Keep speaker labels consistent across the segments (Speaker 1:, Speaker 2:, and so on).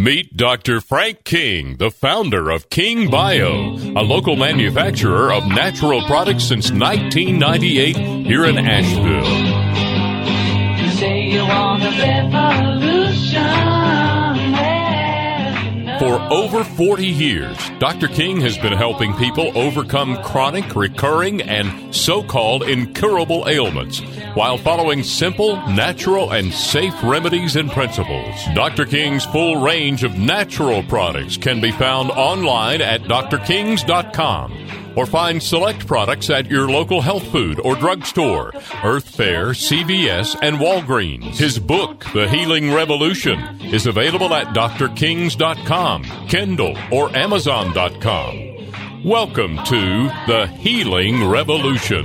Speaker 1: Meet Dr. Frank King, the founder of King Bio, a local manufacturer of natural products since 1998 here in Asheville.
Speaker 2: You
Speaker 1: For over 40 years, Dr. King has been helping people overcome chronic, recurring, and so called incurable ailments while following simple, natural, and safe remedies and principles. Dr. King's full range of natural products can be found online at drkings.com or find select products at your local health food or drugstore, Earth Fare, CVS, and Walgreens. His book, The Healing Revolution, is available at drkings.com, Kindle, or amazon.com. Welcome to The Healing Revolution.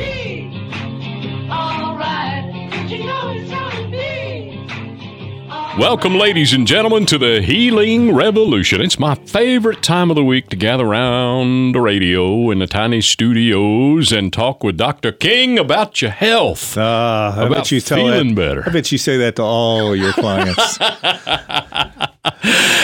Speaker 1: Welcome, ladies and gentlemen, to the Healing Revolution. It's my favorite time of the week to gather around the radio in the tiny studios and talk with Dr. King about your health.
Speaker 3: Uh, I
Speaker 1: About
Speaker 3: bet you
Speaker 1: feeling
Speaker 3: that,
Speaker 1: better.
Speaker 3: I bet you say that to all your clients.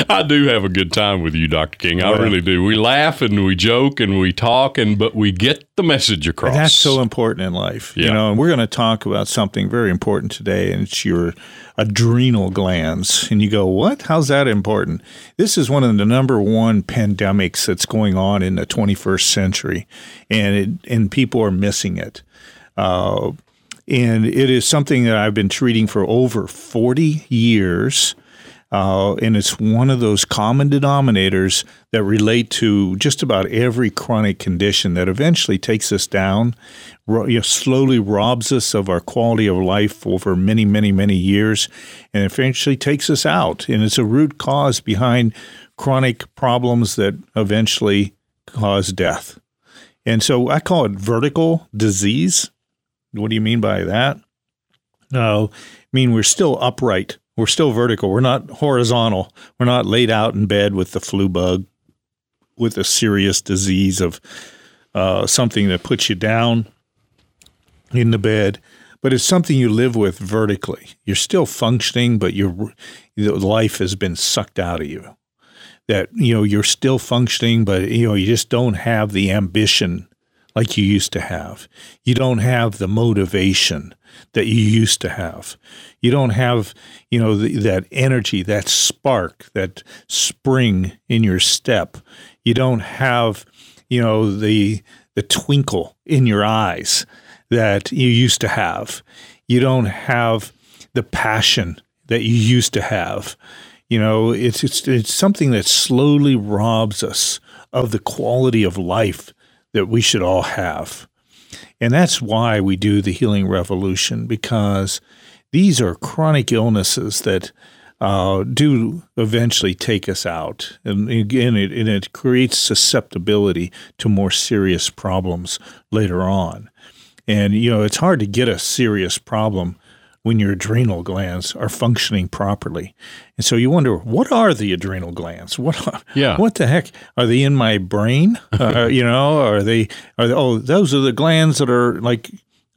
Speaker 1: I do have a good time with you, Dr. King. I
Speaker 3: Well-
Speaker 1: really do. We laugh and we joke and we talk, and but we get the message across.
Speaker 3: That's so important in life,
Speaker 1: Yeah.
Speaker 3: you know. And we're going to talk about something very important today, and it's your adrenal glands. And you go, "What? How's that important?" This is one of the number one pandemics that's going on in the 21st century, and it, and people are missing it. Uh, and it is something that I've been treating for over 40 years. Uh, and it's one of those common denominators that relate to just about every chronic condition that eventually takes us down, you know, slowly robs us of our quality of life over many, many, many years, and eventually takes us out. And it's a root cause behind chronic problems that eventually cause death. And so I call it vertical disease. What do you mean by that? No, I mean we're still upright. We're still vertical. We're not horizontal. We're not laid out in bed with the flu bug, with a serious disease of uh, something that puts you down in the bed. But it's something you live with vertically. You're still functioning, but your life has been sucked out of you. That you know you're still functioning, but you know you just don't have the ambition like you used to have. You don't have the motivation that you used to have. You don't have, you know, the, that energy, that spark, that spring in your step. You don't have, you know, the the twinkle in your eyes that you used to have. You don't have the passion that you used to have. You know, it's it's it's something that slowly robs us of the quality of life that we should all have. And that's why we do the healing revolution because these are chronic illnesses that uh, do eventually take us out. And again, it, and it creates susceptibility to more serious problems later on. And, you know, it's hard to get a serious problem when your adrenal glands are functioning properly. And so you wonder, what are the adrenal glands? What are,
Speaker 1: Yeah.
Speaker 3: what the heck are they in my brain? uh, you know, are they are they, oh those are the glands that are like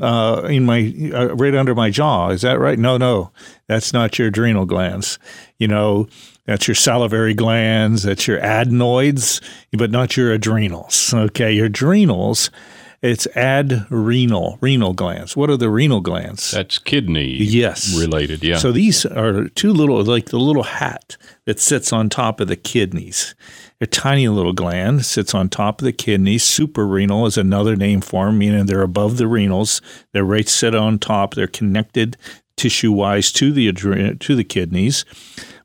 Speaker 3: uh, in my uh, right under my jaw. Is that right? No, no, that's not your adrenal glands. You know, that's your salivary glands. That's your adenoids, but not your adrenals. Okay, your adrenals. It's adrenal renal glands. What are the renal glands?
Speaker 1: That's kidney
Speaker 3: Yes.
Speaker 1: related. Yeah.
Speaker 3: So these are two little, like the little hat that sits on top of the kidneys. A tiny little gland sits on top of the kidneys. Suprarenal is another name for them, meaning they're above the renals. They're right sit on top. They're connected tissue wise to the adre- to the kidneys,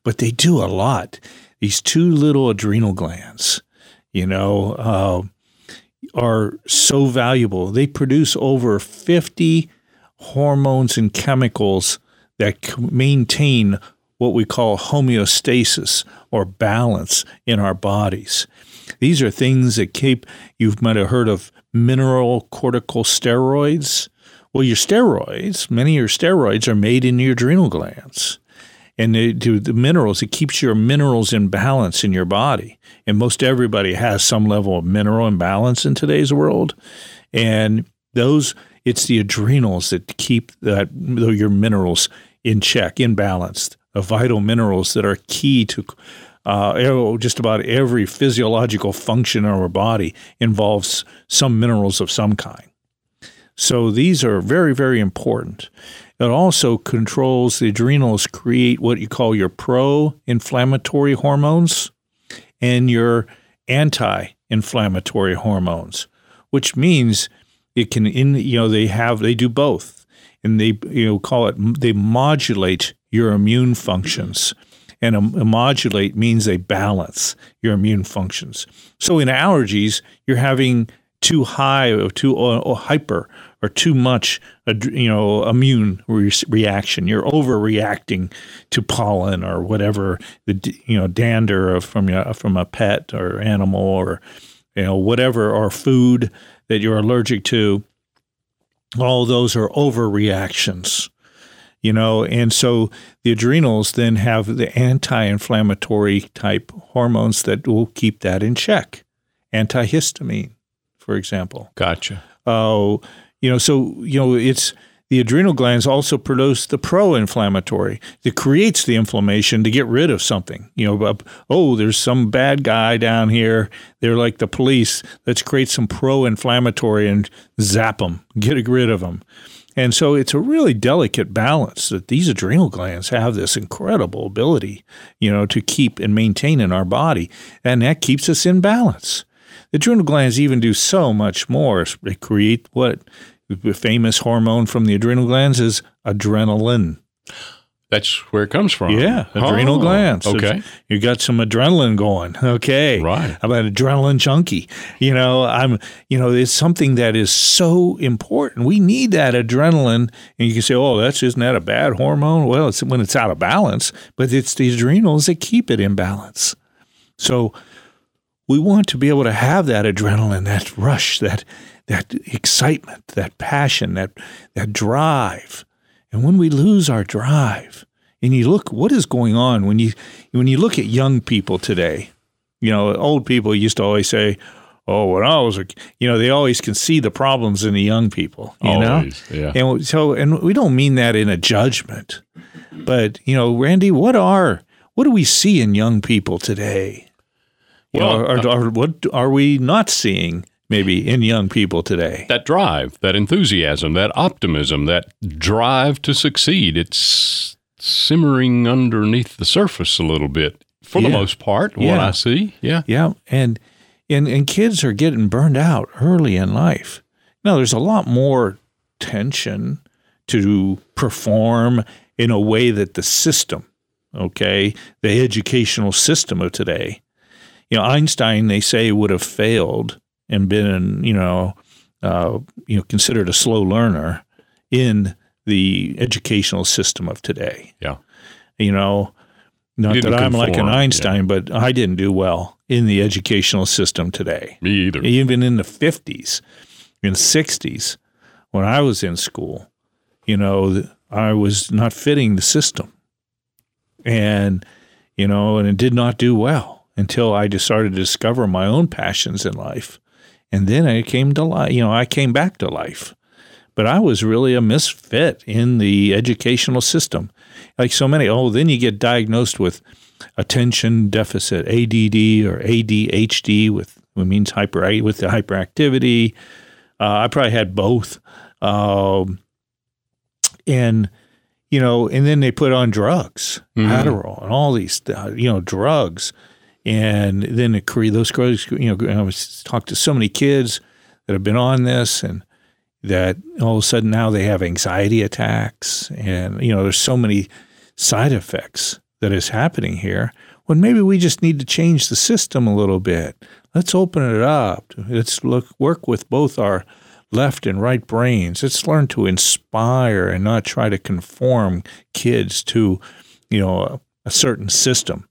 Speaker 3: but they do a lot. These two little adrenal glands, you know, uh, are so valuable. They produce over 50 hormones and chemicals that maintain what we call homeostasis or balance in our bodies. These are things that keep, you might have heard of mineral corticosteroids. Well, your steroids, many of your steroids are made in your adrenal glands. And they do the minerals, it keeps your minerals in balance in your body. And most everybody has some level of mineral imbalance in today's world. And those, it's the adrenals that keep that your minerals in check, in balance, the vital minerals that are key to uh, just about every physiological function in our body involves some minerals of some kind. So these are very, very important. It also controls the adrenals, create what you call your pro inflammatory hormones and your anti inflammatory hormones, which means it can, in, you know, they have, they do both. And they, you know, call it, they modulate your immune functions. And a, a modulate means they balance your immune functions. So in allergies, you're having too high or too or, hyper or too much uh, you know immune re- reaction you're overreacting to pollen or whatever the you know dander from your, from a pet or animal or you know whatever or food that you're allergic to all those are overreactions you know and so the adrenals then have the anti-inflammatory type hormones that will keep that in check antihistamine for example
Speaker 1: Gotcha.
Speaker 3: uh, you know, so you know, it's the adrenal glands also produce the pro-inflammatory that creates the inflammation to get rid of something. You know, oh, there's some bad guy down here. They're like the police. Let's create some pro-inflammatory and zap them, get rid of them. And so it's a really delicate balance that these adrenal glands have this incredible ability, you know, to keep and maintain in our body, and that keeps us in balance. The adrenal glands even do so much more. They create what the famous hormone from the adrenal glands is adrenaline.
Speaker 1: That's where it comes from.
Speaker 3: Yeah, oh, adrenal
Speaker 1: Oh,
Speaker 3: glands. So
Speaker 1: Okay.
Speaker 3: you got some adrenaline going. Okay,
Speaker 1: Right.
Speaker 3: I'm an adrenaline junkie. You know, I'm. You know, it's something that is so important. We need that adrenaline, and you can say, "Oh, that's isn't that a bad hormone?" Well, it's when it's out of balance, but it's the adrenals that keep it in balance. So we want to be able to have that adrenaline, that rush, that that excitement, that passion, that that drive. And when we lose our drive, and you look what is going on when you when you look at young people today, you know, old people used to always say, "Oh, when I was a," you know, they always can see the problems in the young people, you
Speaker 1: Always,
Speaker 3: know.
Speaker 1: yeah.
Speaker 3: And so, and we don't mean that in a judgment, but you know, Randy, what are what do we see in young people today? You know,
Speaker 1: Well,
Speaker 3: are, uh, are, what are we not seeing maybe in young people today?
Speaker 1: that drive, that enthusiasm, that optimism, that drive to succeed. It's simmering underneath the surface a little bit for the most part, what I see. Yeah.
Speaker 3: Yeah, and and and kids are getting burned out early in life. Now, there's a lot more tension to perform in a way that the system, okay, the educational system of today, you know, Einstein they say would have failed and been, you know, uh, you know, considered a slow learner in the educational system of today.
Speaker 1: Yeah.
Speaker 3: You know, not that I'm like an
Speaker 1: conform, yeah.
Speaker 3: Einstein, but I didn't do well in the educational system today.
Speaker 1: Me either.
Speaker 3: Even in the 50s, in 60s, when I was in school, you know, I was not fitting the system. And, you know, and it did not do well until I just started to discover my own passions in life. And then I came to life, you know, I came back to life. But I was really a misfit in the educational system. Like so many, oh, then you get diagnosed with attention deficit, ADD or ADHD, with means hyper with the hyperactivity. Uh, I probably had both, um, and you know, and then they put on drugs, Adderall, and all these, uh, you know, drugs, and then it create those drugs. You know, I was talked to so many kids that have been on this, and that all of a sudden now they have anxiety attacks, and you know, there's so many side effects that is happening here. When maybe we just need to change the system a little bit. Let's open it up. Let's look work with both our left and right brains. Let's learn to inspire and not try to conform kids to, you know, a, a certain system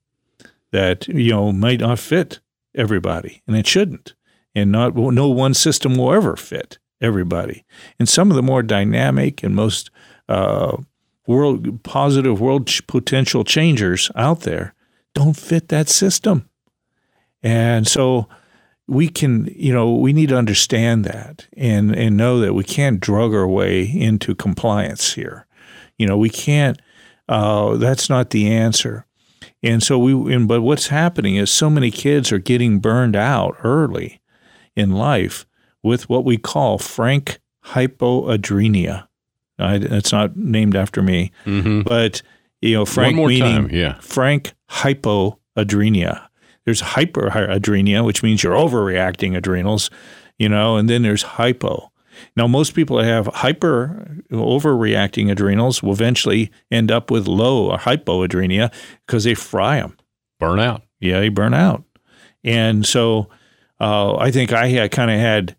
Speaker 3: that you know might not fit everybody, and it shouldn't. And not no one system will ever fit everybody. And some of the more dynamic and most uh, world positive world potential changers out there don't fit that system. And so we can, you know, we need to understand that and and know that we can't drug our way into compliance here. You know, we can't. Uh, that's not the answer. And so we, and, but what's happening is so many kids are getting burned out early in life with what we call frank hypoadrenia. I, it's not named after me, mm-hmm. but you know, frank meaning
Speaker 1: time, yeah.
Speaker 3: frank hypoadrenia. There's hyperadrenia, which means you're overreacting adrenals, you know, and then there's hypo. Now, most people that have hyper overreacting adrenals will eventually end up with low or hypoadrenia because they fry them.
Speaker 1: Burn out.
Speaker 3: Yeah, they burn out. And so uh, I think I had kind of had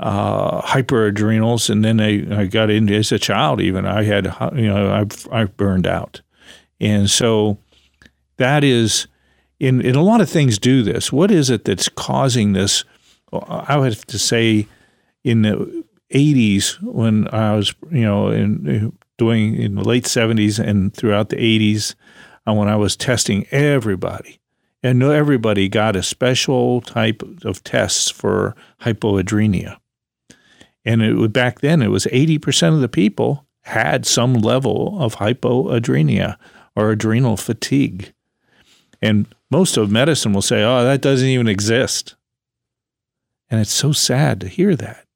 Speaker 3: uh, hyperadrenals, and then I, I got into as a child. Even I had you know I I burned out, and so that is in in a lot of things do this. What is it that's causing this? I would have to say in the 80s when I was you know in doing in the late 70s and throughout the 80s uh, when I was testing everybody and everybody got a special type of tests for hypoadrenia. And it would, back then, it was 80% of the people had some level of hypoadrenia or adrenal fatigue. And most of medicine will say, oh, that doesn't even exist. And it's so sad to hear that.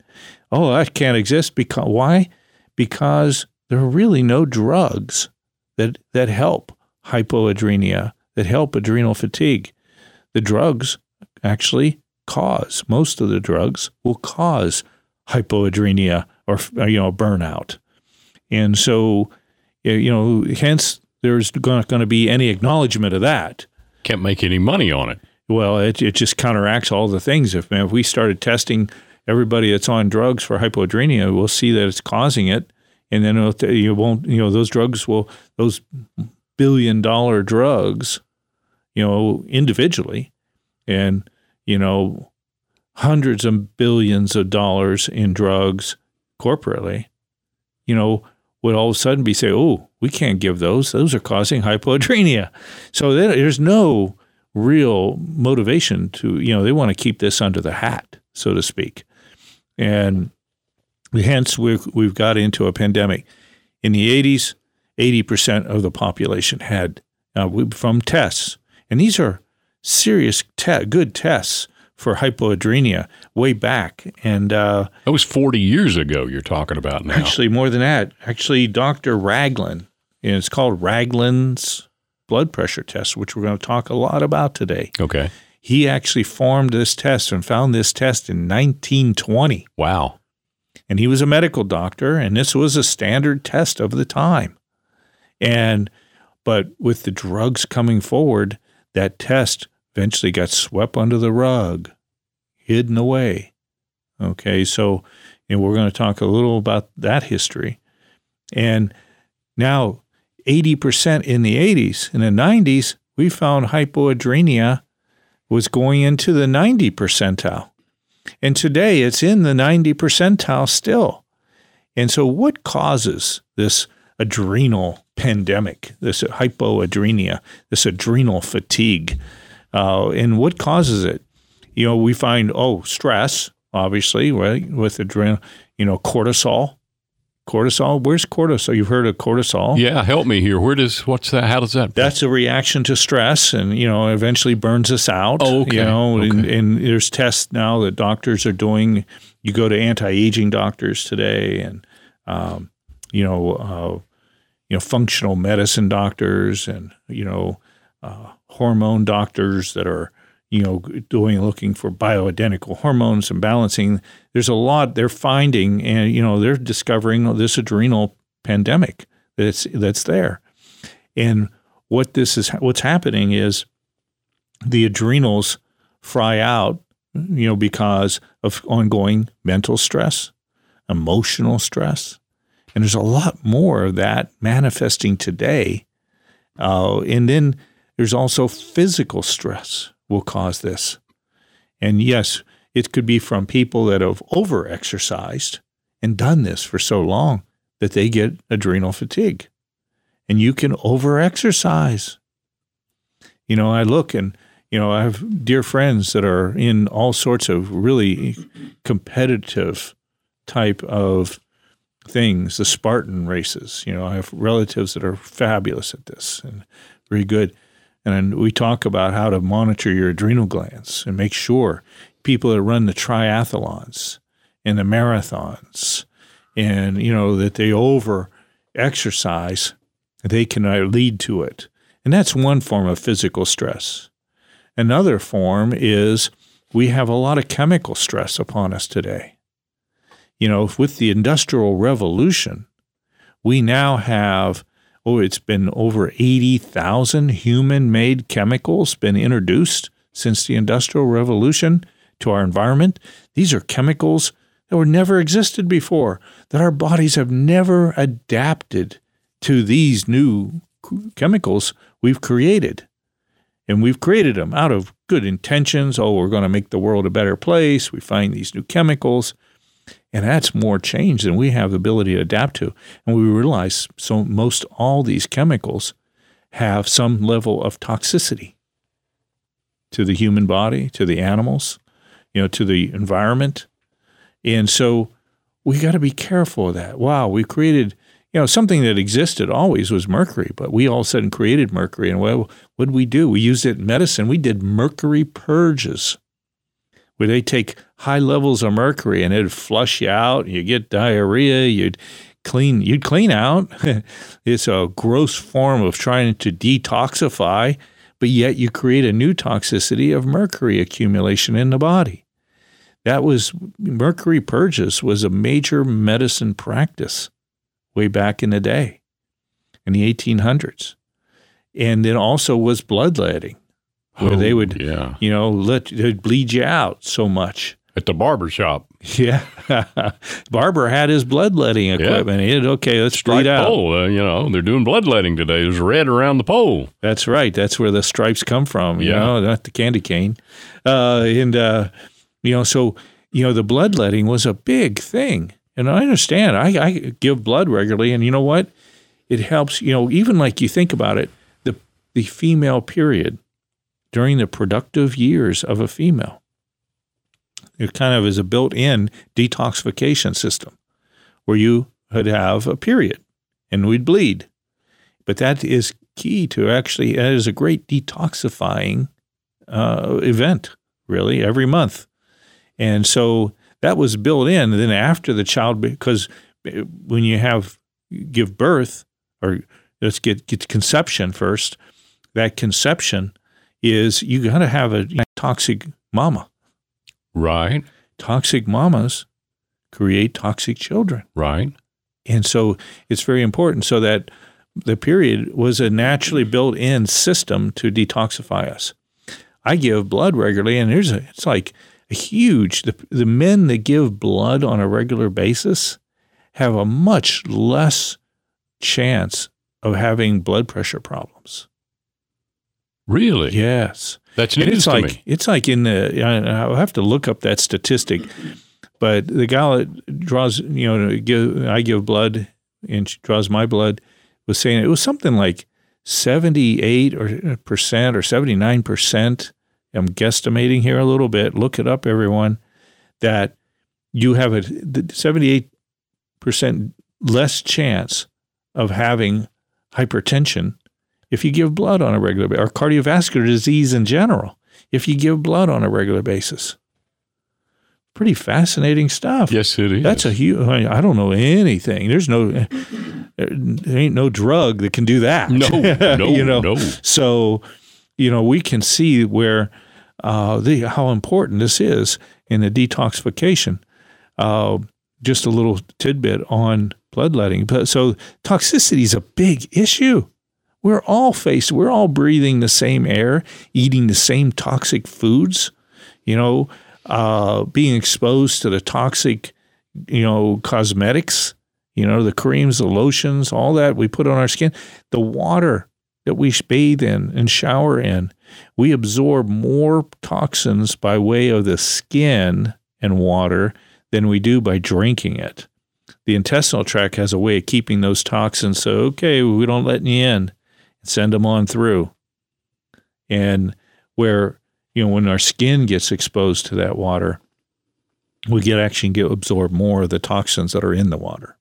Speaker 3: Oh, that can't exist because why? Because there are really no drugs that that help hypoadrenia, that help adrenal fatigue. The drugs actually cause most of the drugs will cause hypoadrenia or uh, you know burnout, and so you know hence there's not going to be any acknowledgement of that.
Speaker 1: Can't make any money on it.
Speaker 3: Well, it, it just counteracts all the things. If man, if we started testing everybody that's on drugs for hypoadrenia, we'll see that it's causing it, and then you won't. You know, those drugs will those billion dollar drugs, you know, individually, and you know, hundreds of billions of dollars in drugs corporately, you know, would all of a sudden be say, oh, we can't give those; those are causing hypoadrenia. So there's no real motivation to you know they want to keep this under the hat, so to speak, and hence we've we've got into a pandemic. In the 80s, 80% of the population had uh, we- from tests, and these are serious te- good tests for hypoadrenia way back, and uh,
Speaker 1: That was 40 years ago you're talking about now.
Speaker 3: Actually, more than that. Actually, Dr. Ragland, and it's called Ragland's blood pressure test, which we're going to talk a lot about today.
Speaker 1: okay.
Speaker 3: He actually formed this test and found this test in 1920.
Speaker 1: Wow.
Speaker 3: And he was a medical doctor, and this was a standard test of the time. And but with the drugs coming forward, that test eventually got swept under the rug, hidden away. Okay, so and we're going to talk a little about that history. And now 80% in the 80s, in the 90s, we found hypoadrenia was going into the 90 percentile. And today it's in the 90 percentile still. And so, what causes this adrenal pandemic, this hypoadrenia, this adrenal fatigue? Uh, and what causes it? You know, we find, oh, stress, obviously, right, with adrenal, you know, cortisol. Cortisol, where's cortisol? You've heard of cortisol?
Speaker 1: Yeah, help me here. Where does what's that? How does that?
Speaker 3: That's a reaction to stress, and you know, eventually burns us out.
Speaker 1: Oh, okay.
Speaker 3: You know, and, and there's tests now that doctors are doing. You go to anti-aging doctors today, and um, you know, uh, you know, functional medicine doctors, and you know, uh, hormone doctors that are you know doing looking for bioidentical hormones and balancing. There's a lot they're finding, and you know, they're discovering this adrenal pandemic that's that's there. And what this is, what's happening is the adrenals fry out, you know, because of ongoing mental stress, emotional stress, and there's a lot more of that manifesting today. Uh, and then there's also physical stress will cause this. And yes, it could be from people that have over-exercised and done this for so long that they get adrenal fatigue and you can over-exercise. You know, I look and you know I have dear friends that are in all sorts of really competitive type of things, the Spartan races. You know, I have relatives that are fabulous at this and very good. And we talk about how to monitor your adrenal glands and make sure people that run the triathlons and the marathons and, you know, that they over exercise, they can uh, lead to it. And that's one form of physical stress. Another form is we have a lot of chemical stress upon us today. You know, with the Industrial Revolution, we now have, oh, it's been over 80,000 human made chemicals been introduced since the Industrial Revolution to our environment. These are chemicals that were never existed before, that our bodies have never adapted to these new chemicals we've created. And we've created them out of good intentions. Oh, we're going to make the world a better place. We find these new chemicals. And that's more change than we have the ability to adapt to. And we realize so most all these chemicals have some level of toxicity to the human body, to the animals, you know, to the environment. And so we got to be careful of that. Wow, we created, you know, something that existed always was mercury, but we all of a sudden created mercury. And well, what did we do? We used it in medicine. We did mercury purges where they take high levels of mercury and it'd flush you out. You get diarrhea. You'd clean. You'd clean out. it's a gross form of trying to detoxify, but yet you create a new toxicity of mercury accumulation in the body. That was mercury purges was a major medicine practice way back in the day, in the 1800s, and it also was bloodletting where
Speaker 1: Oh,
Speaker 3: they would,
Speaker 1: yeah.
Speaker 3: you know, let bleed you out so much.
Speaker 1: At the barber shop.
Speaker 3: Yeah, Barber had his bloodletting equipment. He had okay, let's bleed out.
Speaker 1: pole. Uh, you know, they're doing bloodletting today. There's red around the pole.
Speaker 3: That's right. That's where the stripes come from. You
Speaker 1: Yeah.
Speaker 3: know, not the candy cane. Uh, and uh, you know, so you know, the bloodletting was a big thing. And I understand. I, I give blood regularly, and you know what? It helps. You know, even like you think about it, the the female period during the productive years of a female, it kind of is a built-in detoxification system, where you would have a period, and we'd bleed. But that is key to actually. That is a great detoxifying uh, event, really, every month. And so that was built in. And then after the child, because when you have give birth, or let's get get conception first, that conception is you got to have a toxic mama.
Speaker 1: Right.
Speaker 3: Toxic mamas create toxic children.
Speaker 1: Right.
Speaker 3: And so it's very important so that the period was a naturally built in system to detoxify us. I give blood regularly, and there's a, it's like a huge, the, the men that give blood on a regular basis have a much less chance of having blood pressure problems.
Speaker 1: Really?
Speaker 3: Yes.
Speaker 1: That's
Speaker 3: And
Speaker 1: news
Speaker 3: it's
Speaker 1: to
Speaker 3: like
Speaker 1: me.
Speaker 3: it's like in the I- I'll have to look up that statistic, but the guy that draws you know give, I give blood and she draws my blood was saying it was something like seventy eight or uh, percent or seventy nine percent. I'm guesstimating here a little bit. Look it up, everyone. That you have a seventy eight percent less chance of having hypertension if you give blood on a regular basis, or cardiovascular disease in general, if you give blood on a regular basis. Pretty fascinating stuff.
Speaker 1: Yes, it is.
Speaker 3: That's a huge, I don't know anything. There's no, there ain't no drug that can do that.
Speaker 1: no, no,
Speaker 3: you know,
Speaker 1: no.
Speaker 3: so, you know, we can see where uh, the how important this is in the detoxification. Uh, just a little tidbit on bloodletting. But so toxicity is a big issue. We're all faced. We're all breathing the same air, eating the same toxic foods. You know, uh, being exposed to the toxic, you know, cosmetics. You know, the creams, the lotions, all that we put on our skin, the water that we bathe in and shower in. We absorb more toxins by way of the skin and water than we do by drinking it. The intestinal tract has a way of keeping those toxins. So, okay, we don't let you in, send them on through. And where, you know, when our skin gets exposed to that water, we get actually get absorb more of the toxins that are in the water.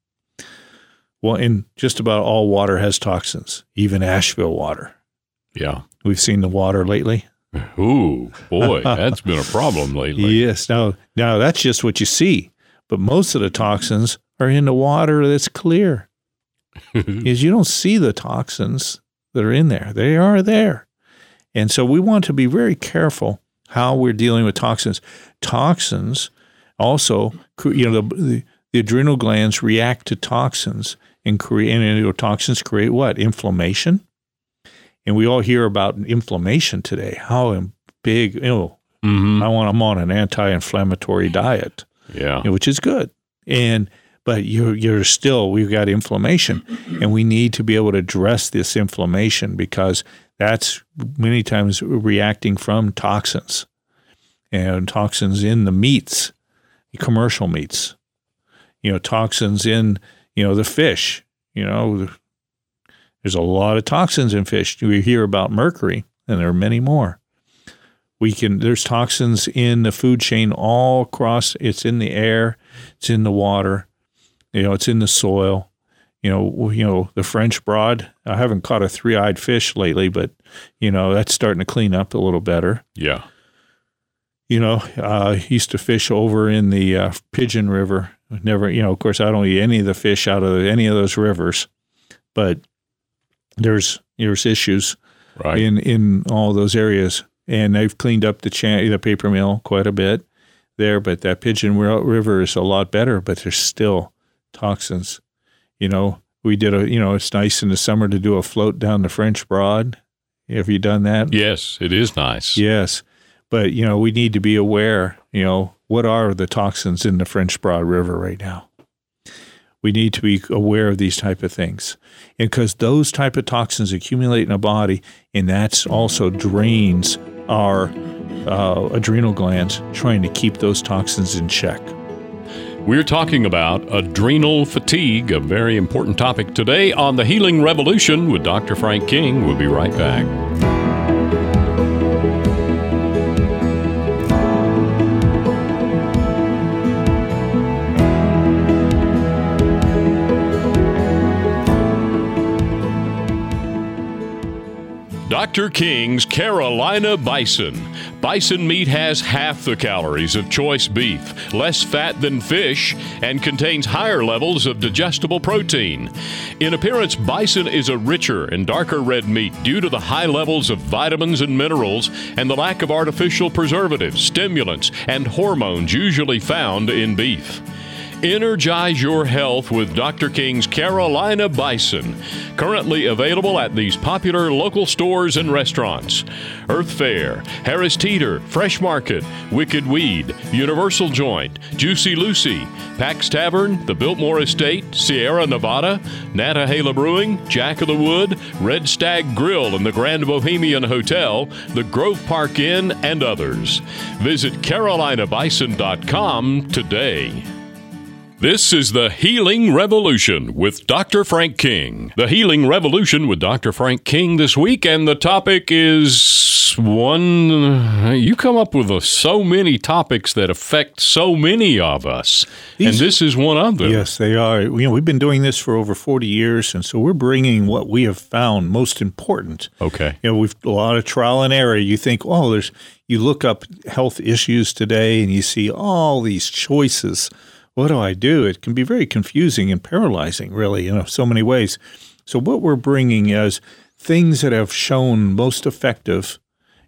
Speaker 3: Well, and just about all water has toxins, even Asheville water.
Speaker 1: Yeah.
Speaker 3: We've seen the water lately.
Speaker 1: Ooh, boy, that's been a problem lately.
Speaker 3: Yes. Now, now that's just what you see. But most of the toxins are in the water that's clear. is you don't see the toxins that are in there. They are there. And so we want to be very careful how we're dealing with toxins. Toxins also, you know, the, the, the adrenal glands react to toxins and create, and you know, toxins create what? Inflammation. And we all hear about inflammation today. How big, you know,
Speaker 1: hmm
Speaker 3: I want, I'm on an anti-inflammatory diet
Speaker 1: Yeah.
Speaker 3: you know, which is good. And but you're you're still we've got inflammation, and we need to be able to address this inflammation because that's many times reacting from toxins and toxins in the meats, commercial meats, you know, toxins in you know the fish. You know, there's a lot of toxins in fish. We hear about mercury, and there are many more we can there's toxins in the food chain all across it's in the air it's in the water you know it's in the soil you know you know the french broad i haven't caught a three-eyed fish lately but you know that's starting to clean up a little better
Speaker 1: Yeah.
Speaker 3: you know uh used to fish over in the uh, pigeon river never you know of course i don't eat any of the fish out of any of those rivers but there's there's issues
Speaker 1: Right.
Speaker 3: in in all those areas. And they've cleaned up the cha- the paper mill quite a bit there, but that Pigeon River is a lot better. But there's still toxins. You know, we did a you know it's nice in the summer to do a float down the French Broad. Have you done that?
Speaker 1: yes, it is nice.
Speaker 3: Yes, but you know we need to be aware. You know what are the toxins in the French Broad River right now? We need to be aware of these type of things, and because those type of toxins accumulate in the body, and that's also drains our uh, adrenal glands, trying to keep those toxins in check.
Speaker 1: We're talking about adrenal fatigue, a very important topic today on the Healing Revolution with Dr. Frank King. We'll be right back. Dr. King's Carolina Bison. Bison meat has half the calories of choice beef, less fat than fish, and contains higher levels of digestible protein. In appearance, bison is a richer and darker red meat due to the high levels of vitamins and minerals and the lack of artificial preservatives, stimulants, and hormones usually found in beef. Energize your health with Dr. King's Carolina Bison. Currently available at these popular local stores and restaurants Earth Fare, Harris Teeter, Fresh Market, Wicked Weed, Universal Joint, Juicy Lucy, Pack's Tavern, the Biltmore Estate, Sierra Nevada, Nantahala Brewing, Jack of the Wood, Red Stag Grill and the Grand Bohemian Hotel, the Grove Park Inn, and others. Visit CarolinaBison.com today. This is the Healing Revolution with Dr. Frank King. The Healing Revolution with Dr. Frank King this week, and the topic is one. You come up with so many topics that affect so many of us, and this is one of them.
Speaker 3: Yes, they are. You know, we've been doing this for over 40 years, and so we're bringing what we have found most important.
Speaker 1: Okay.
Speaker 3: You know, we've a lot of trial and error. You think, oh, there's. You look up health issues today, and you see all these choices. What do I do? It can be very confusing and paralyzing, really, in so many ways. So, what we're bringing is things that have shown most effective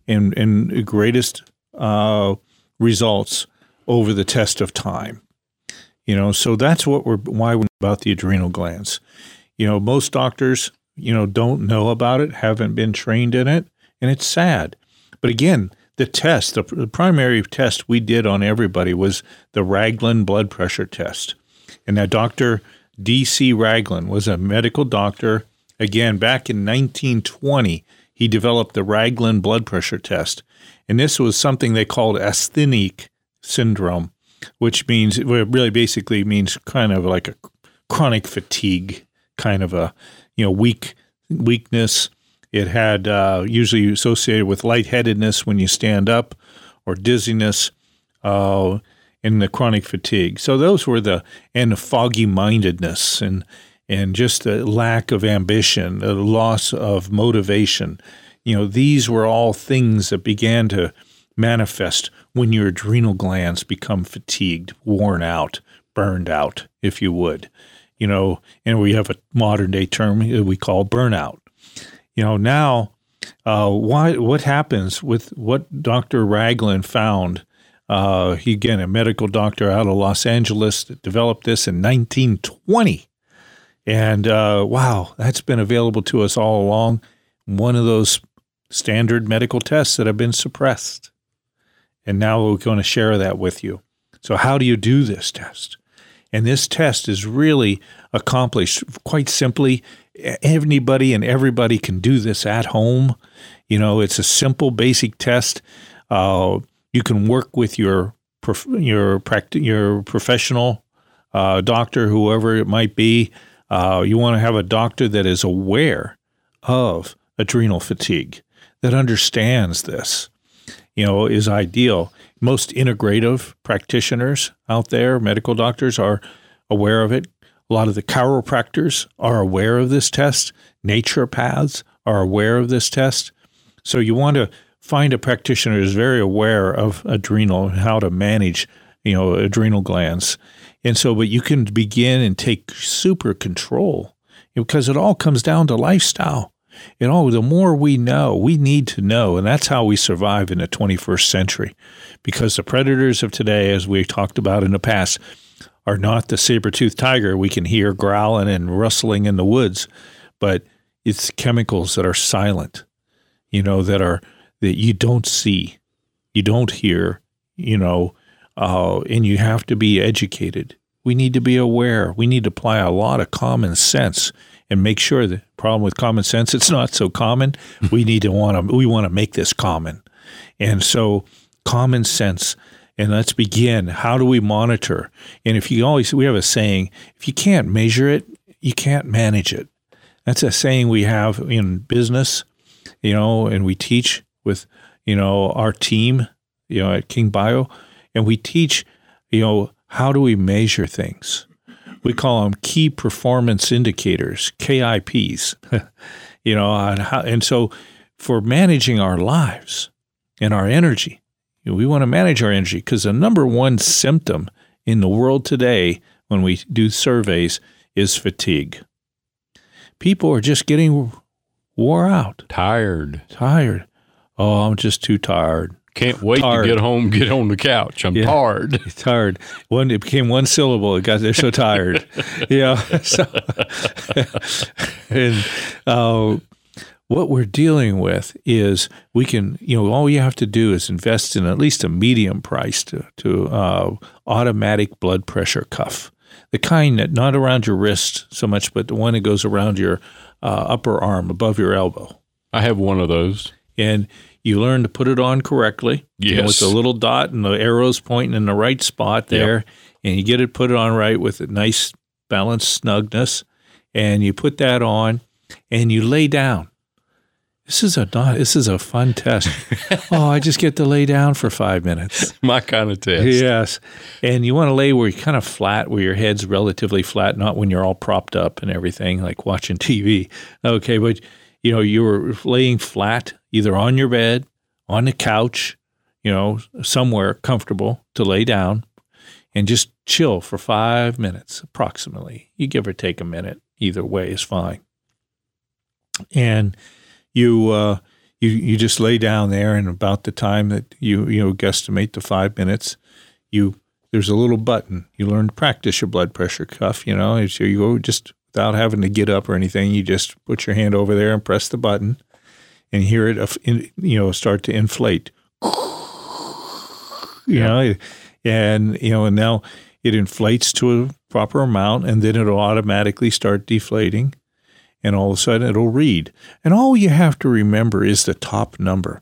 Speaker 3: and and greatest uh, results over the test of time. You know, so that's what we're why we're about the adrenal glands. You know, most doctors, you know, don't know about it, haven't been trained in it, and it's sad. But again, the test, the, the primary test we did on everybody was the Ragland blood pressure test. And now Dr. D.C. Ragland was a medical doctor. Again, back in 1920, he developed the Ragland blood pressure test. And this was something they called asthenic syndrome, which means, well, really basically means kind of like a chronic fatigue, kind of a, you know, weak weakness. It had uh, usually associated with lightheadedness when you stand up or dizziness uh, and the chronic fatigue. So those were the, and the foggy mindedness and, and just the lack of ambition, the loss of motivation. You know, these were all things that began to manifest when your adrenal glands become fatigued, worn out, burned out, if you would. You know, and we have a modern day term we call burnout. You know, now uh, what happens with what Dr. Ragland found? Uh, he, again, a medical doctor out of Los Angeles that developed this in 1920. And uh, wow, that's been available to us all along. One of those standard medical tests that have been suppressed. And now we're going to share that with you. So, how do you do this test? And this test is really accomplished quite simply. Anybody and everybody can do this at home. You know, it's a simple, basic test. Uh, you can work with your prof- your your professional uh, doctor, whoever it might be. Uh, you want to have a doctor that is aware of adrenal fatigue, that understands this. You know, is ideal. Most integrative practitioners out there, medical doctors, are aware of it. A lot of the chiropractors are aware of this test. Naturopaths are aware of this test. So you want to find a practitioner who's very aware of adrenal how to manage, you know, adrenal glands. And so, but you can begin and take super control because it all comes down to lifestyle. You know, the more we know, we need to know, and that's how we survive in the 21st century. Because the predators of today, as we talked about in the past, are not the saber-toothed tiger we can hear growling and rustling in the woods, but it's chemicals that are silent, you know, that are that you don't see, you don't hear, you know, uh, and you have to be educated. We need to be aware. We need to apply a lot of common sense and make sure the problem with common sense it's not so common. we need to want to we want to make this common, and so common sense. And let's begin. How do we monitor? And if you always we have a saying: if you can't measure it, you can't manage it. That's a saying we have in business, you know, and we teach with you know our team, you know, at King Bio, and we teach, you know, how do we measure things? we call them key performance indicators, KIPs. you know, and, how, and so for managing our lives and our energy, you know, we want to manage our energy because the number one symptom in the world today when we do surveys is fatigue. People are just getting wore out,
Speaker 1: Tired.
Speaker 3: tired. Oh, I'm just too tired.
Speaker 1: Can't wait
Speaker 3: Tired.
Speaker 1: to get home, get on the couch. I'm
Speaker 3: Yeah.
Speaker 1: tired.
Speaker 3: tired. One it became one syllable. It got they're so tired. yeah. So, and uh, what we're dealing with is we can you know all you have to do is invest in at least a medium price to to uh, automatic blood pressure cuff, the kind that not around your wrist so much, but the one that goes around your uh, upper arm above your elbow
Speaker 1: I have one of those.
Speaker 3: and you learn to put it on correctly. you know, with
Speaker 1: Yes.
Speaker 3: the little dot and the arrows pointing in the right spot there, and you get it put it on right with a nice balanced snugness, and you put that on, and you lay down. This is a this is a fun test. oh, I just get to lay down for five minutes.
Speaker 1: My kind of test.
Speaker 3: Yes, and you want to lay where you're kind of flat, where your head's relatively flat, not when you're all propped up and everything, like watching TV. Okay, but you know you're laying flat, either on your bed, on the couch, you know, somewhere comfortable to lay down, and just chill for five minutes approximately. You give or take a minute, either way is fine. And you uh, you you just lay down there, and about the time that you you know guesstimate the five minutes, you there's a little button. You learn to practice your blood pressure cuff. You know, so you go just without having to get up or anything. You just put your hand over there and press the button, and hear it uh, you know start to inflate. You know, and you know, and now it inflates to a proper amount, and then it'll automatically start deflating and all of a sudden it'll read. And all you have to remember is the top number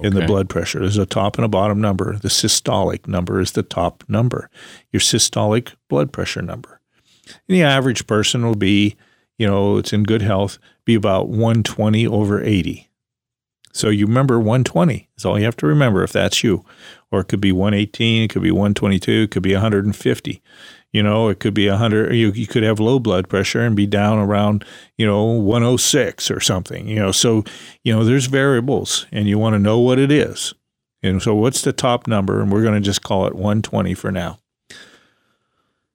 Speaker 3: in the blood pressure. There's a top and a bottom number. The systolic number is the top number, your systolic blood pressure number. And the average person will be, you know, it's in good health, be about 120 over 80. So you remember 120 is all you have to remember if that's you. Or it could be 118, it could be 122, it could be 150. You know, it could be 100. You, you could have low blood pressure and be down around, you know, 106 or something, you know. So, you know, there's variables and you want to know what it is. And so, what's the top number? And we're going to just call it 120 for now.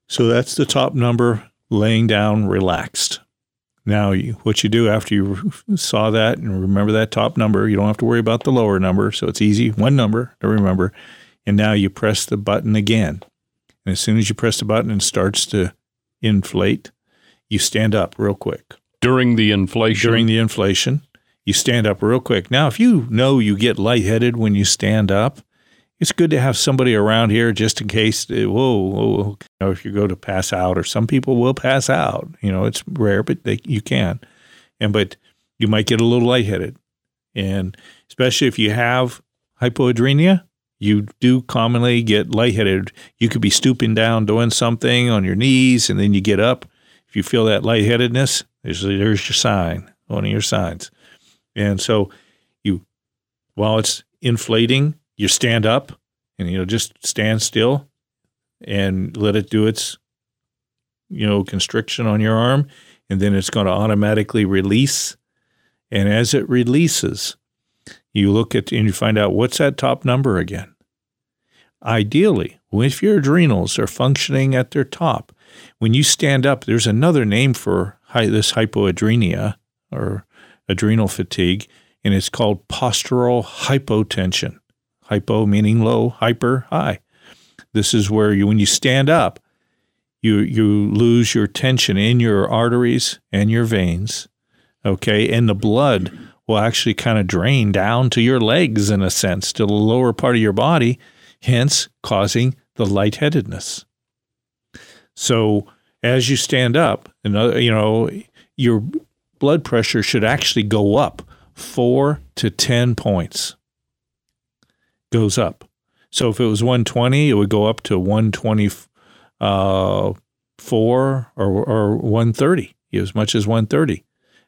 Speaker 3: So, that's the top number laying down relaxed. Now, you, what you do after you saw that and remember that top number, you don't have to worry about the lower number. So, it's easy, one number to remember. And now you press the button again. And as soon as you press the button and starts to inflate, you stand up real quick.
Speaker 1: During the inflation.
Speaker 3: During the inflation, you stand up real quick. Now, if you know you get lightheaded when you stand up, it's good to have somebody around here just in case. uh, Whoa, whoa, whoa. You know, if you go to pass out, or some people will pass out. You know, it's rare, but they, you can. And but you might get a little lightheaded, and especially if you have hypoadrenia, you do commonly get lightheaded. You could be stooping down doing something on your knees, and then you get up. If you feel that lightheadedness, there's, there's your sign, one of your signs. And so you, while it's inflating, you stand up and you know just stand still and let it do its you know constriction on your arm and then it's going to automatically release and as it releases you look at and you find out what's that top number again ideally if your adrenals are functioning at their top when you stand up there's another name for this hypoadrenia or adrenal fatigue and it's called postural hypotension hypo meaning low, hyper high. This is where you when you stand up, you you lose your tension in your arteries and your veins. Okay, and the blood will actually kind of drain down to your legs in a sense, to the lower part of your body, hence causing the lightheadedness. So as you stand up, another you know, your blood pressure should actually go up four to ten points goes up. So if it was 120, it would go up to 124 uh, or, or 130, as much as 130.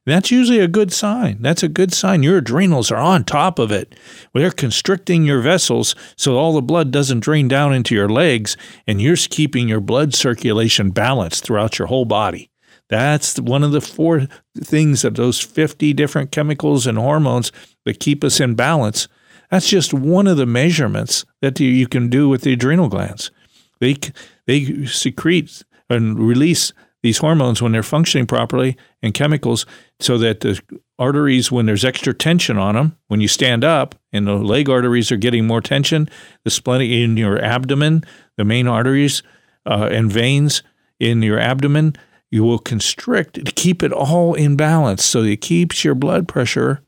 Speaker 3: That's usually a good sign. That's a good sign. Your adrenals are on top of it. They're constricting your vessels so all the blood doesn't drain down into your legs, and you're keeping your blood circulation balanced throughout your whole body. That's one of the four things of those 50 different chemicals and hormones that keep us in balance that's just one of the measurements that you can do with the adrenal glands. They they secrete and release these hormones when they're functioning properly and chemicals so that the arteries when there's extra tension on them when you stand up and the leg arteries are getting more tension the splenic in your abdomen the main arteries uh, and veins in your abdomen you will constrict to keep it all in balance so it keeps your blood pressure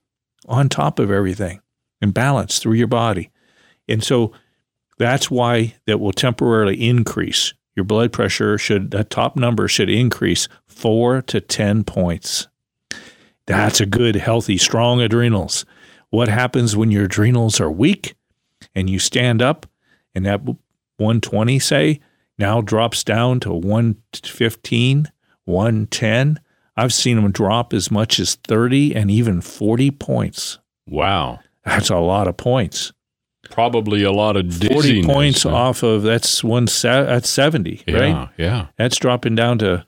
Speaker 3: on top of everything and balance through your body. And so that's why that will temporarily increase. Your blood pressure should, that top number should increase four to 10 points. That's a good, healthy, strong adrenals. What happens when your adrenals are weak and you stand up and that 120, say, now drops down to 115, 110? I've seen them drop as much as 30 and even 40 points.
Speaker 1: Wow.
Speaker 3: That's a lot of points.
Speaker 1: Probably a lot of.
Speaker 3: Forty points off of that's one that's seventy,
Speaker 1: Yeah,
Speaker 3: right?
Speaker 1: yeah.
Speaker 3: That's dropping down to,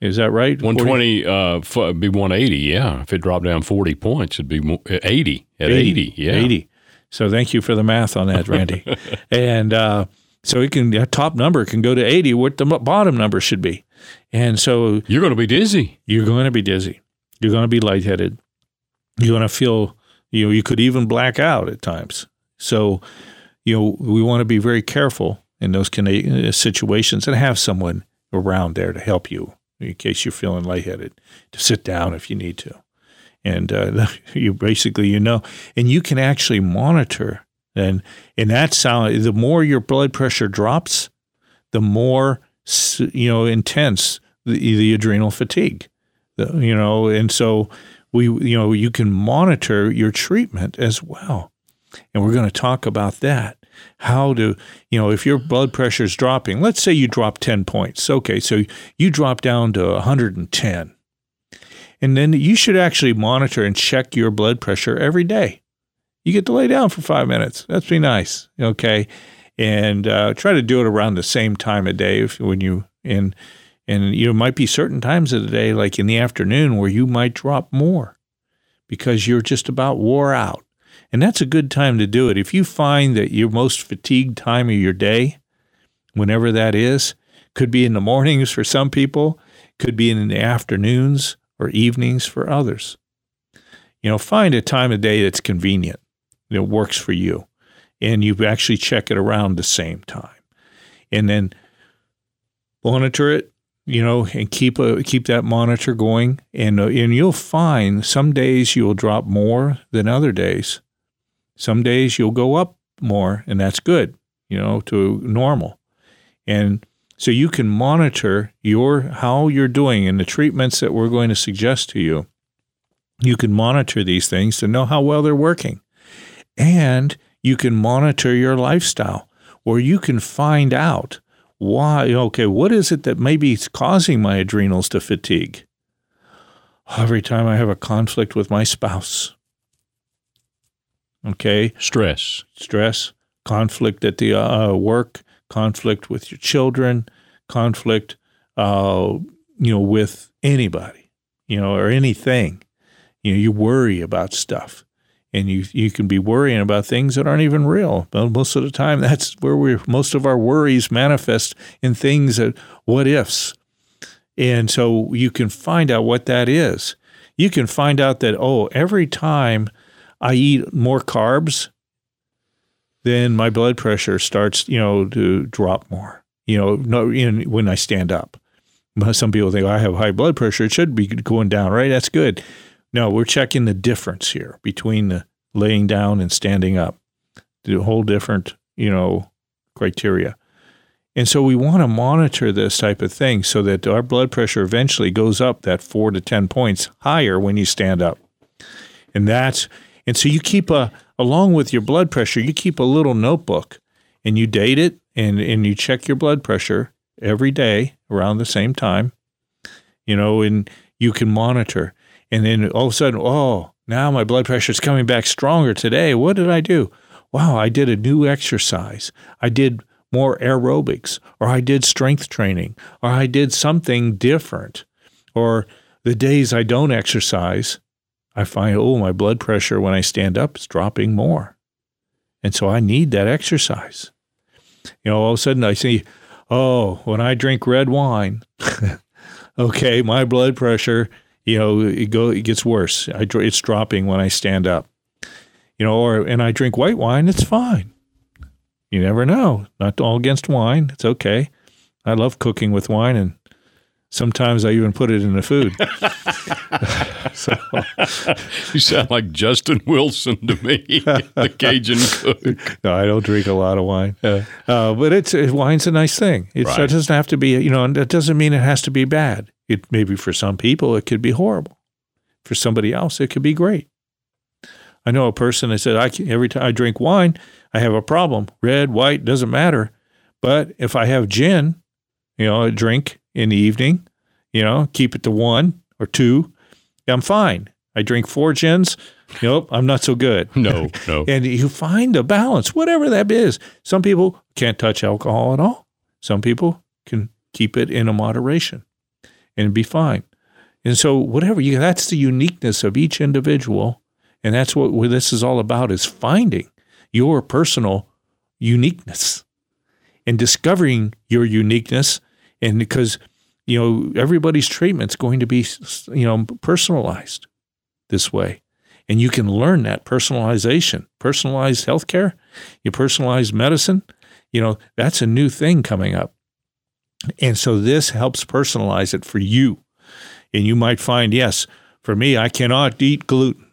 Speaker 3: is that right?
Speaker 1: 120 uh, f- be 180, yeah. If it dropped down 40 points, it'd be uh, 80 at 80, yeah.
Speaker 3: 80. So thank you for the math on that, Randy. and uh, so it can that top number can go to eighty, what the bottom number should be, and so
Speaker 1: You're going to be dizzy.
Speaker 3: you're going to be dizzy, you're going to be lightheaded, you're going to feel you know you could even black out at times. So you know we want to be very careful in those situations and have someone around there to help you in case you're feeling lightheaded to sit down if you need to. And uh, you basically you know and you can actually monitor and in that sound the more your blood pressure drops the more you know intense the, the adrenal fatigue The- you know and so we you know you can monitor your treatment as well and we're going to talk about that how to you know if your blood pressure is dropping let's say you drop 10 points okay so you drop down to 110 and then you should actually monitor and check your blood pressure every day. You get to lay down for five minutes. That's be nice. Okay. And uh, try to do it around the same time of day if, when you And and you know, might be certain times of the day, like in the afternoon, where you might drop more because you're just about wore out. And that's a good time to do it. If you find that your most fatigued time of your day, whenever that is, could be in the mornings for some people, could be in the afternoons or evenings for others. You know, find a time of day that's convenient, that works for you, and you actually check it around the same time. And then monitor it, you know, and keep a keep that monitor going, and uh, and you'll find some days you'll drop more than other days. Some days you'll go up more, and that's good, you know, to normal. And so you can monitor your how you're doing and the treatments that we're going to suggest to you. You can monitor these things to know how well they're working. And you can monitor your lifestyle where you can find out why okay, what is it that maybe is causing my adrenals to fatigue? Every time I have a conflict with my spouse. Okay,
Speaker 1: Stress.
Speaker 3: stress, conflict at the uh, work, conflict with your children, conflict, uh, you know, with anybody, you know, or anything. You know, you worry about stuff, and you you can be worrying about things that aren't even real. But most of the time, that's where we most of our worries manifest in things that what ifs, and so you can find out what that is. You can find out that oh, every time I eat more carbs, then my blood pressure starts, you know, to drop more. You know, no, in, when I stand up. Some people think I have high blood pressure; it should be going down, right? That's good. No, we're checking the difference here between the laying down and standing up. The whole different, you know, criteria. And so we want to monitor this type of thing so that our blood pressure eventually goes up that four to 10 points higher when you stand up. And that's, and so you keep a, along with your blood pressure, you keep a little notebook and you date it and, and you check your blood pressure every day around the same time, you know, and you can monitor. And then all of a sudden, oh, now my blood pressure is coming back stronger today. What did I do? Wow, I did a new exercise. I did more aerobics, or I did strength training, or I did something different. Or the days I don't exercise, I find, oh, my blood pressure when I stand up is dropping more. And so I need that exercise. You know, all of a sudden I see, oh, when I drink red wine, okay, my blood pressure, you know, it go it gets worse. I it's dropping when I stand up. You know, or and I drink white wine, it's fine. You never know. Not all against wine. It's okay. I love cooking with wine and sometimes I even put it in the food. so
Speaker 1: You sound like Justin Wilson to me, the Cajun cook.
Speaker 3: no, I don't drink a lot of wine. Uh, but it's it, wine's a nice thing. It's,
Speaker 1: Right.
Speaker 3: It doesn't have to be, you know, and that doesn't mean it has to be bad. It maybe for some people it could be horrible. For somebody else, it could be great. I know a person that said, I can, every time I drink wine, I have a problem. Red, white, doesn't matter. But if I have gin, you know, a drink in the evening, you know, keep it to one or two, I'm fine. I drink four gins, nope, I'm not so good.
Speaker 1: No, no.
Speaker 3: And you find a balance, whatever that is. Some people can't touch alcohol at all. Some people can keep it in a moderation and be fine. And so, whatever you, that's the uniqueness of each individual, and that's what what this is all about: is finding your personal uniqueness and discovering your uniqueness. And because you know everybody's treatment's going to be you know personalized this way, and you can learn that personalization, personalized healthcare, you personalized medicine. You know that's a new thing coming up. And so this helps personalize it for you. And you might find, yes, for me, I cannot eat gluten.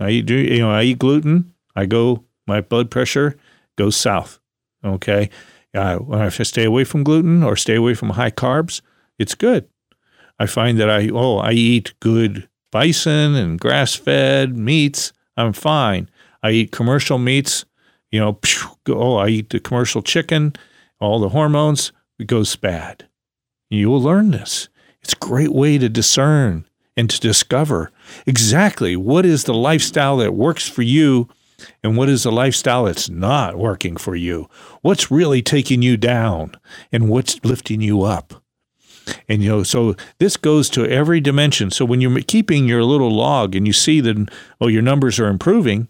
Speaker 3: I eat, you know, I eat gluten. I go, my blood pressure goes south. Okay. Uh, when I stay away from gluten or stay away from high carbs, it's good. I find that I, oh, I eat good bison and grass fed meats. I'm fine. I eat commercial meats. You know, oh, I eat the commercial chicken, all the hormones it goes bad. You will learn this. It's a great way to discern and to discover exactly what is the lifestyle that works for you and what is the lifestyle that's not working for you. What's really taking you down and what's lifting you up. And you know, so this goes to every dimension. So when you're keeping your little log and you see that oh your numbers are improving,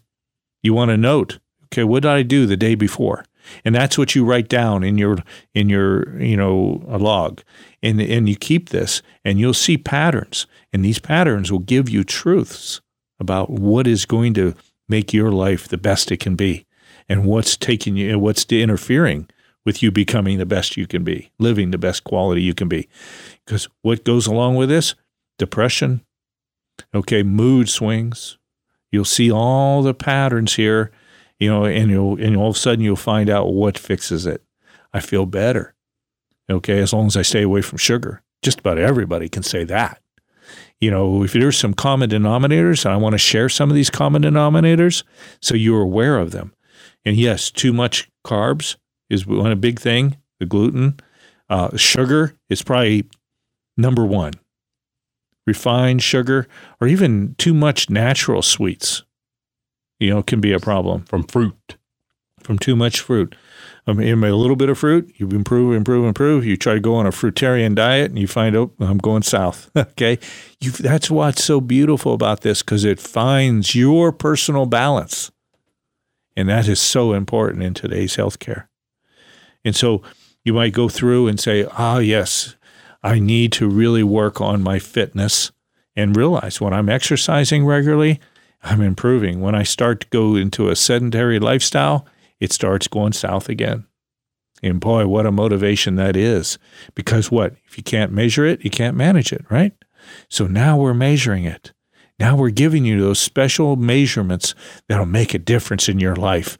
Speaker 3: you want to note, okay, what did I do the day before? And that's what you write down in your in your you know log, and and you keep this, and you'll see patterns, and these patterns will give you truths about what is going to make your life the best it can be, and what's taking you, what's interfering with you becoming the best you can be, living the best quality you can be. Because what goes along with this? Depression, okay, mood swings. You'll see all the patterns here, you know, and you'll and all of a sudden you'll find out what fixes it. I feel better. Okay, as long as I stay away from sugar. Just about everybody can say that. You know, if there's some common denominators, I want to share some of these common denominators so you're aware of them. And yes, too much carbs is one big thing. The gluten, uh, sugar is probably number one. Refined sugar, or even too much natural sweets, you know, can be a problem
Speaker 1: From fruit.
Speaker 3: from too much fruit. I mean, a little bit of fruit, you improve, improve, improve. You try to go on a fruitarian diet, and you find, oh, I'm going south. okay, you, that's what's so beautiful about this because it finds your personal balance, and that is so important in today's healthcare. And so you might go through and say, ah, yes, I need to really work on my fitness and realize when I'm exercising regularly, I'm improving. When I start to go into a sedentary lifestyle, it starts going south again. And boy, what a motivation that is. Because what? If you can't measure it, you can't manage it, right? So now we're measuring it. Now we're giving you those special measurements that'll make a difference in your life,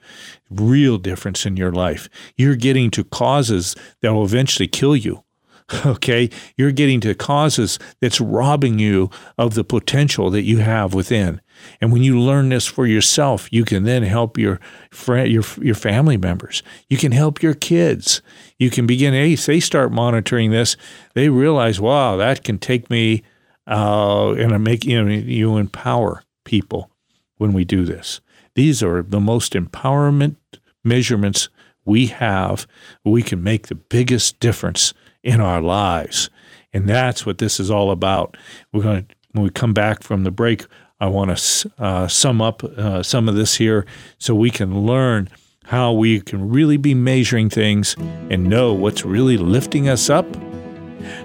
Speaker 3: real difference in your life. You're getting to causes that will eventually kill you. Okay, you're getting to causes that's robbing you of the potential that you have within. And when you learn this for yourself, you can then help your friend, your your family members. You can help your kids. You can begin. Hey, they start monitoring this, they realize, wow, that can take me, uh, and I make you know you empower people when we do this. These are the most empowerment measurements we have. We can make the biggest difference in our lives. And that's what this is all about. We're going to, when we come back from the break, I want to uh, sum up uh, some of this here so we can learn how we can really be measuring things and know what's really lifting us up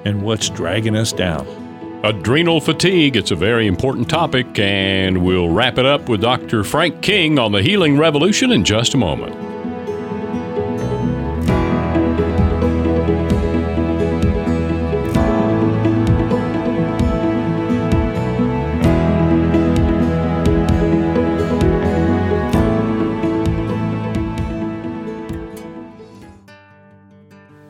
Speaker 3: and what's dragging us down.
Speaker 1: Adrenal fatigue, it's a very important topic, and we'll wrap it up with Dr. Frank King on the Healing Revolution in just a moment.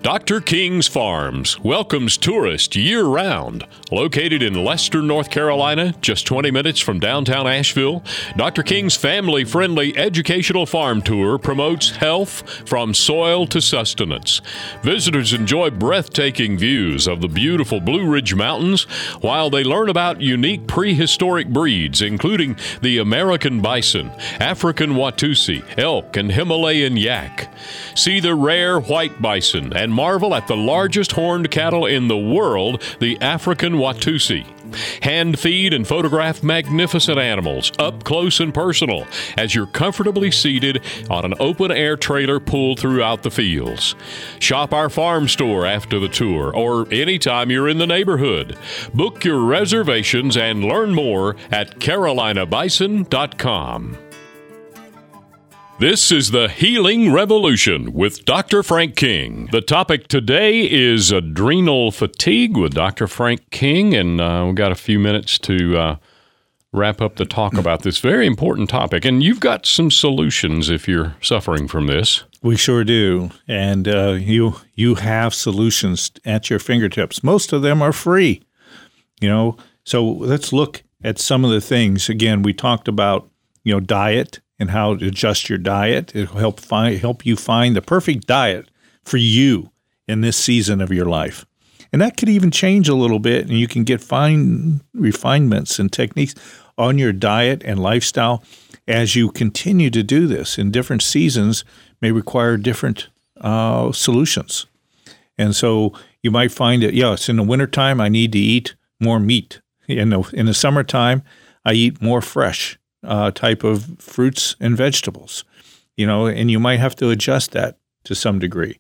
Speaker 1: Dr. King's Farms welcomes tourists year round. Located in Leicester, North Carolina, just 20 minutes from downtown Asheville, Dr. King's family friendly educational farm tour promotes health from soil to sustenance. Visitors enjoy breathtaking views of the beautiful Blue Ridge Mountains while they learn about unique prehistoric breeds, including the American bison, African Watusi, elk, and Himalayan yak. See the rare white bison and marvel at the largest horned cattle in the world, the African Watusi. Hand feed and photograph magnificent animals up close and personal as you're comfortably seated on an open air trailer pulled throughout the fields. Shop our farm store after the tour or anytime you're in the neighborhood. Book your reservations and learn more at carolinabison.com. This is the Healing Revolution with Dr. Frank King. The topic today is adrenal fatigue with Dr. Frank King, and uh, we've got a few minutes to uh, wrap up the talk about this very important topic. And you've got some solutions if you're suffering from this.
Speaker 3: We sure do, and uh, you you have solutions at your fingertips. Most of them are free, you know. So let's look at some of the things. Again, we talked about you know diet and how to adjust your diet. It'll help find help you find the perfect diet for you in this season of your life. And that could even change a little bit, and you can get fine refinements and techniques on your diet and lifestyle as you continue to do this. In different seasons, may require different uh, solutions. And so, you might find that yes, in the wintertime I need to eat more meat. In the in the summertime, I eat more fresh uh, type of fruits and vegetables. You know, and you might have to adjust that to some degree.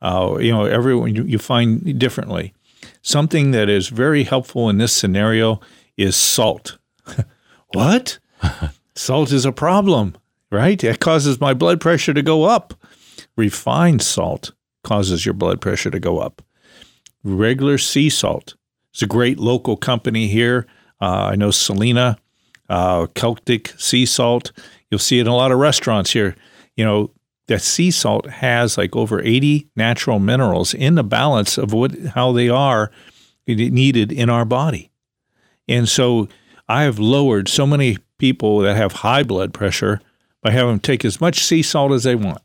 Speaker 3: Uh, you know, everyone you, you find differently. Something that is very helpful in this scenario is salt. what? salt is a problem, right? It causes my blood pressure to go up. Refined salt causes your blood pressure to go up. Regular sea salt. It's a great local company here. Uh, I know Selina, uh, Celtic sea salt. You'll see it in a lot of restaurants here. You know, that sea salt has like over 80 natural minerals in the balance of what how they are needed in our body. And so I have lowered so many people that have high blood pressure by having them take as much sea salt as they want.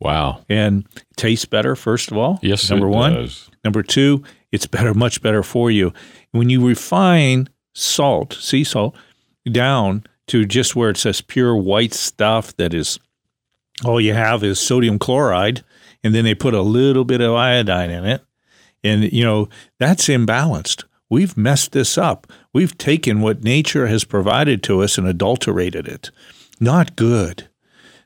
Speaker 1: Wow.
Speaker 3: And it tastes better, first of all.
Speaker 1: Yes,
Speaker 3: Number one.
Speaker 1: does.
Speaker 3: Number two, it's better, much better for you. When you refine salt, sea salt, down to just where it says pure white stuff that is all you have is sodium chloride, and then they put a little bit of iodine in it. And, you know, that's imbalanced. We've messed this up. We've taken what nature has provided to us and adulterated it. Not good.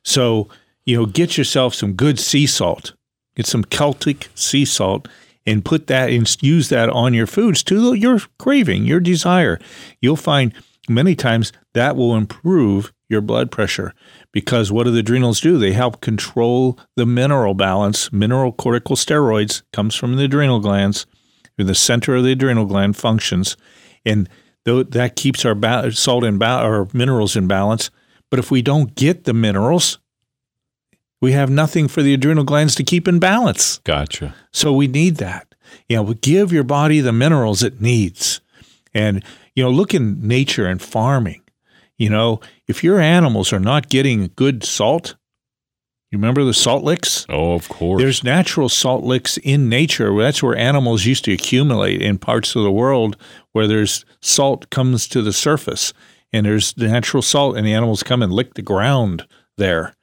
Speaker 3: So, you know, get yourself some good sea salt. Get some Celtic sea salt and put that and use that on your foods to your craving, your desire. You'll find many times that will improve your blood pressure because what do the adrenals do? They help control the mineral balance. Mineral corticosteroids comes from the adrenal glands. In the center of the adrenal gland functions, and that keeps our salt and ba- or minerals in balance. But if we don't get the minerals, we have nothing for the adrenal glands to keep in balance.
Speaker 1: Gotcha.
Speaker 3: So we need that. You know, give your body the minerals it needs. And, you know, look in nature and farming. You know, if your animals are not getting good salt, you remember the salt licks?
Speaker 1: Oh, of course.
Speaker 3: There's natural salt licks in nature. That's where animals used to accumulate in parts of the world where there's salt comes to the surface and there's natural salt and the animals come and lick the ground there.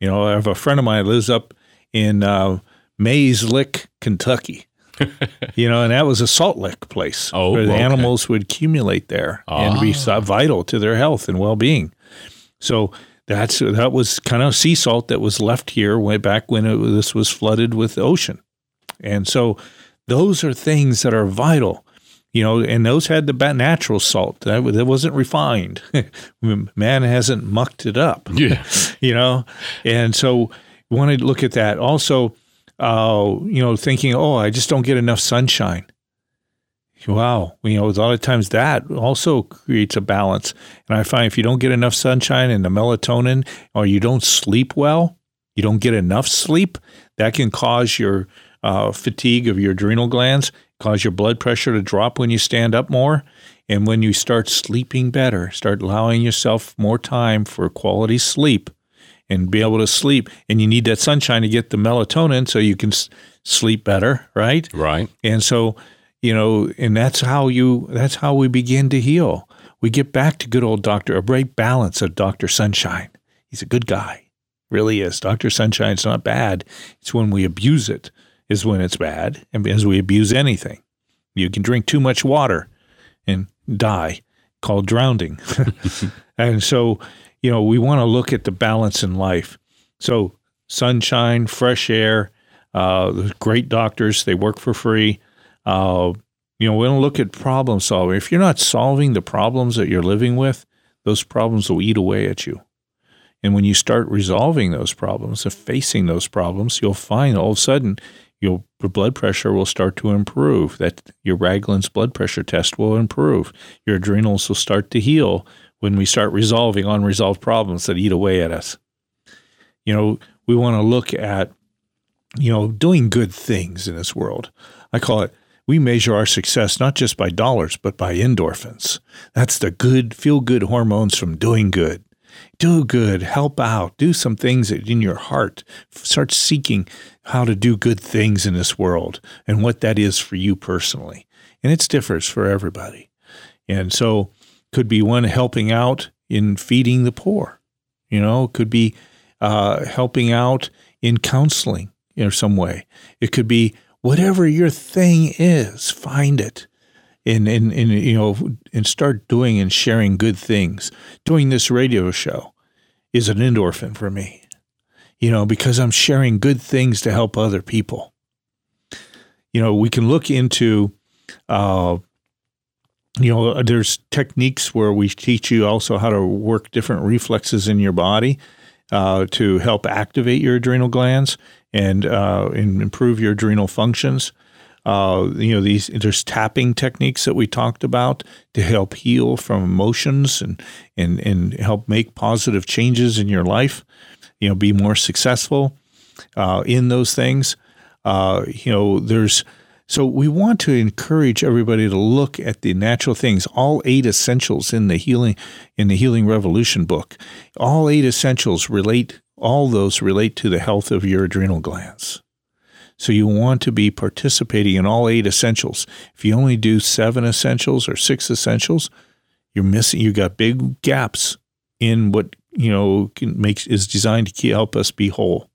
Speaker 3: You know, I have a friend of mine lives up in uh, Mays Lick, Kentucky. you know, and that was a salt lick place
Speaker 1: Oh,
Speaker 3: where the
Speaker 1: okay.
Speaker 3: animals would accumulate there and be vital to their health and well being. So that's that was kind of sea salt that was left here way back when it, this was flooded with the ocean, and so those are things that are vital. You know, and those had the natural salt. That, that wasn't refined. Man hasn't mucked it up.
Speaker 1: Yeah.
Speaker 3: you know? And so want to look at that. Also uh, you know thinking oh i just don't get enough sunshine. Wow. You know a lot of times that also creates a balance. And i find if you don't get enough sunshine and the melatonin or you don't sleep well you don't get enough sleep that can cause your uh, fatigue of your adrenal glands cause your blood pressure to drop when you stand up more and when you start sleeping better start allowing yourself more time for quality sleep and be able to sleep and you need that sunshine to get the melatonin so you can s- sleep better right
Speaker 1: Right.
Speaker 3: and so, you know, and that's how you that's how we begin to heal. We get back to good old doctor, a great balance of Dr. Sunshine. He's a good guy. Really is. Dr. Sunshine's not bad. It's when we abuse it is when it's bad. And as we abuse anything. You can drink too much water and die, called drowning. and so, you know, we want to look at the balance in life. So, sunshine, fresh air, uh, great doctors, they work for free. Uh, you know, we to look at problem solving. If you're not solving the problems that you're living with, those problems will eat away at you. And when you start resolving those problems and facing those problems, you'll find all of a sudden your blood pressure will start to improve. That your Ragland's blood pressure test will improve. Your adrenals will start to heal when we start resolving unresolved problems that eat away at us. You know, we want to look at you know, doing good things in this world. I call it, we measure our success not just by dollars, but by endorphins. That's the good, feel good hormones from doing good. Do good, help out, do some things in your heart. Start seeking how to do good things in this world and what that is for you personally. And it's differs for everybody. And so, could be one helping out in feeding the poor, you know, could be uh, helping out in counseling in some way. It could be whatever your thing is, find it. And, and, and you know and start doing and sharing good things. Doing this radio show is an endorphin for me. You know, because I'm sharing good things to help other people. You know, we can look into uh, you know, there's techniques where we teach you also how to work different reflexes in your body uh, to help activate your adrenal glands and, uh, and improve your adrenal functions. Uh, you know, these there's tapping techniques that we talked about to help heal from emotions and and and help make positive changes in your life. You know, be more successful uh, in those things. Uh, you know, there's so we want to encourage everybody to look at the natural things, all eight essentials in the healing in the healing revolution book. All eight essentials relate all those relate to the health of your adrenal glands. So you want to be participating in all eight essentials. If you only do seven essentials or six essentials, you're missing you got big gaps in what, you know, makes is designed to help us be whole.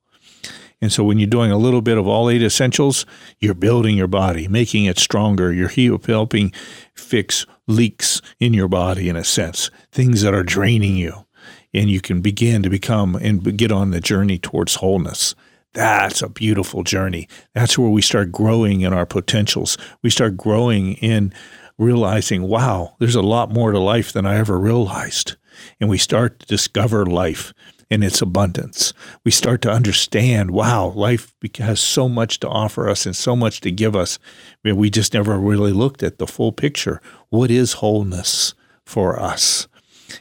Speaker 3: And so when you're doing a little bit of all eight essentials, you're building your body, making it stronger. You're helping fix leaks in your body, in a sense, things that are draining you. And you can begin to become and get on the journey towards wholeness. That's a beautiful journey. That's where we start growing in our potentials. We start growing in realizing, wow, there's a lot more to life than I ever realized. And we start to discover life in its abundance. We start to understand, wow, life has so much to offer us and so much to give us. We just never really looked at the full picture. What is wholeness for us?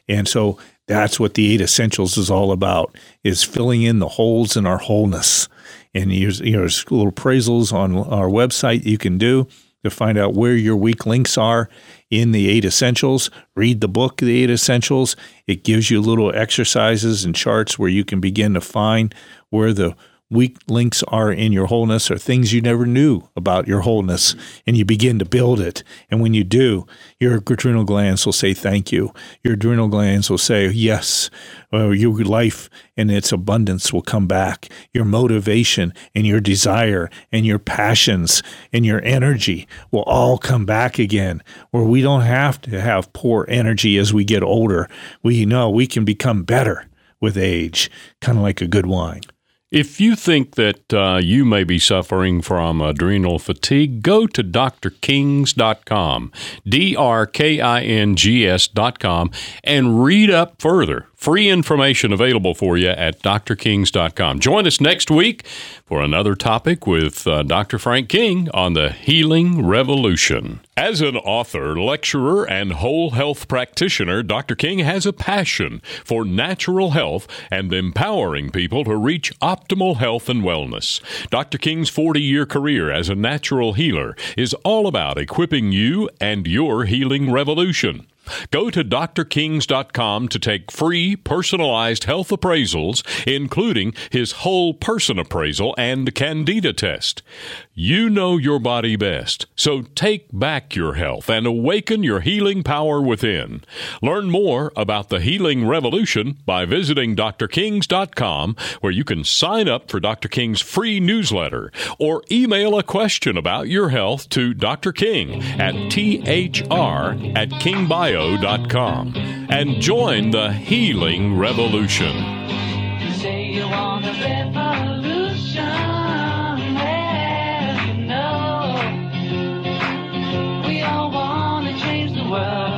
Speaker 3: And so that's what the eight essentials is all about is filling in the holes in our wholeness. And there's, you there's little appraisals on our website you can do to find out where your weak links are in the eight essentials. Read the book, The Eight Essentials. It gives you little exercises and charts where you can begin to find where the weak links are in your wholeness or things you never knew about your wholeness and you begin to build it. And when you do your adrenal glands will say thank you. Your adrenal glands will say yes. Uh, your life and its abundance will come back. Your motivation and your desire and your passions and your energy will all come back again where we don't have to have poor energy as we get older. We know we can become better with age kind of like a good wine
Speaker 1: if you think that uh, you may be suffering from adrenal fatigue, go to drkings.com, D R K I N G S.com, and read up further. Free information available for you at drkings.com. Join us next week for another topic with uh, Dr. Frank King on the healing revolution. As an author, lecturer, and whole health practitioner, Dr. King has a passion for natural health and empowering people to reach optimal health and wellness. Dr. King's 40 year career as a natural healer is all about equipping you and your healing revolution. Go to drkings.com to take free personalized health appraisals, including his whole person appraisal and candida test. You know your body best, so take back your health and awaken your healing power within. Learn more about the healing revolution by visiting drkings.com, where you can sign up for Dr. King's free newsletter or email a question about your health to Dr. King at thr at kingbio bio.com and join the healing revolution.
Speaker 2: You well.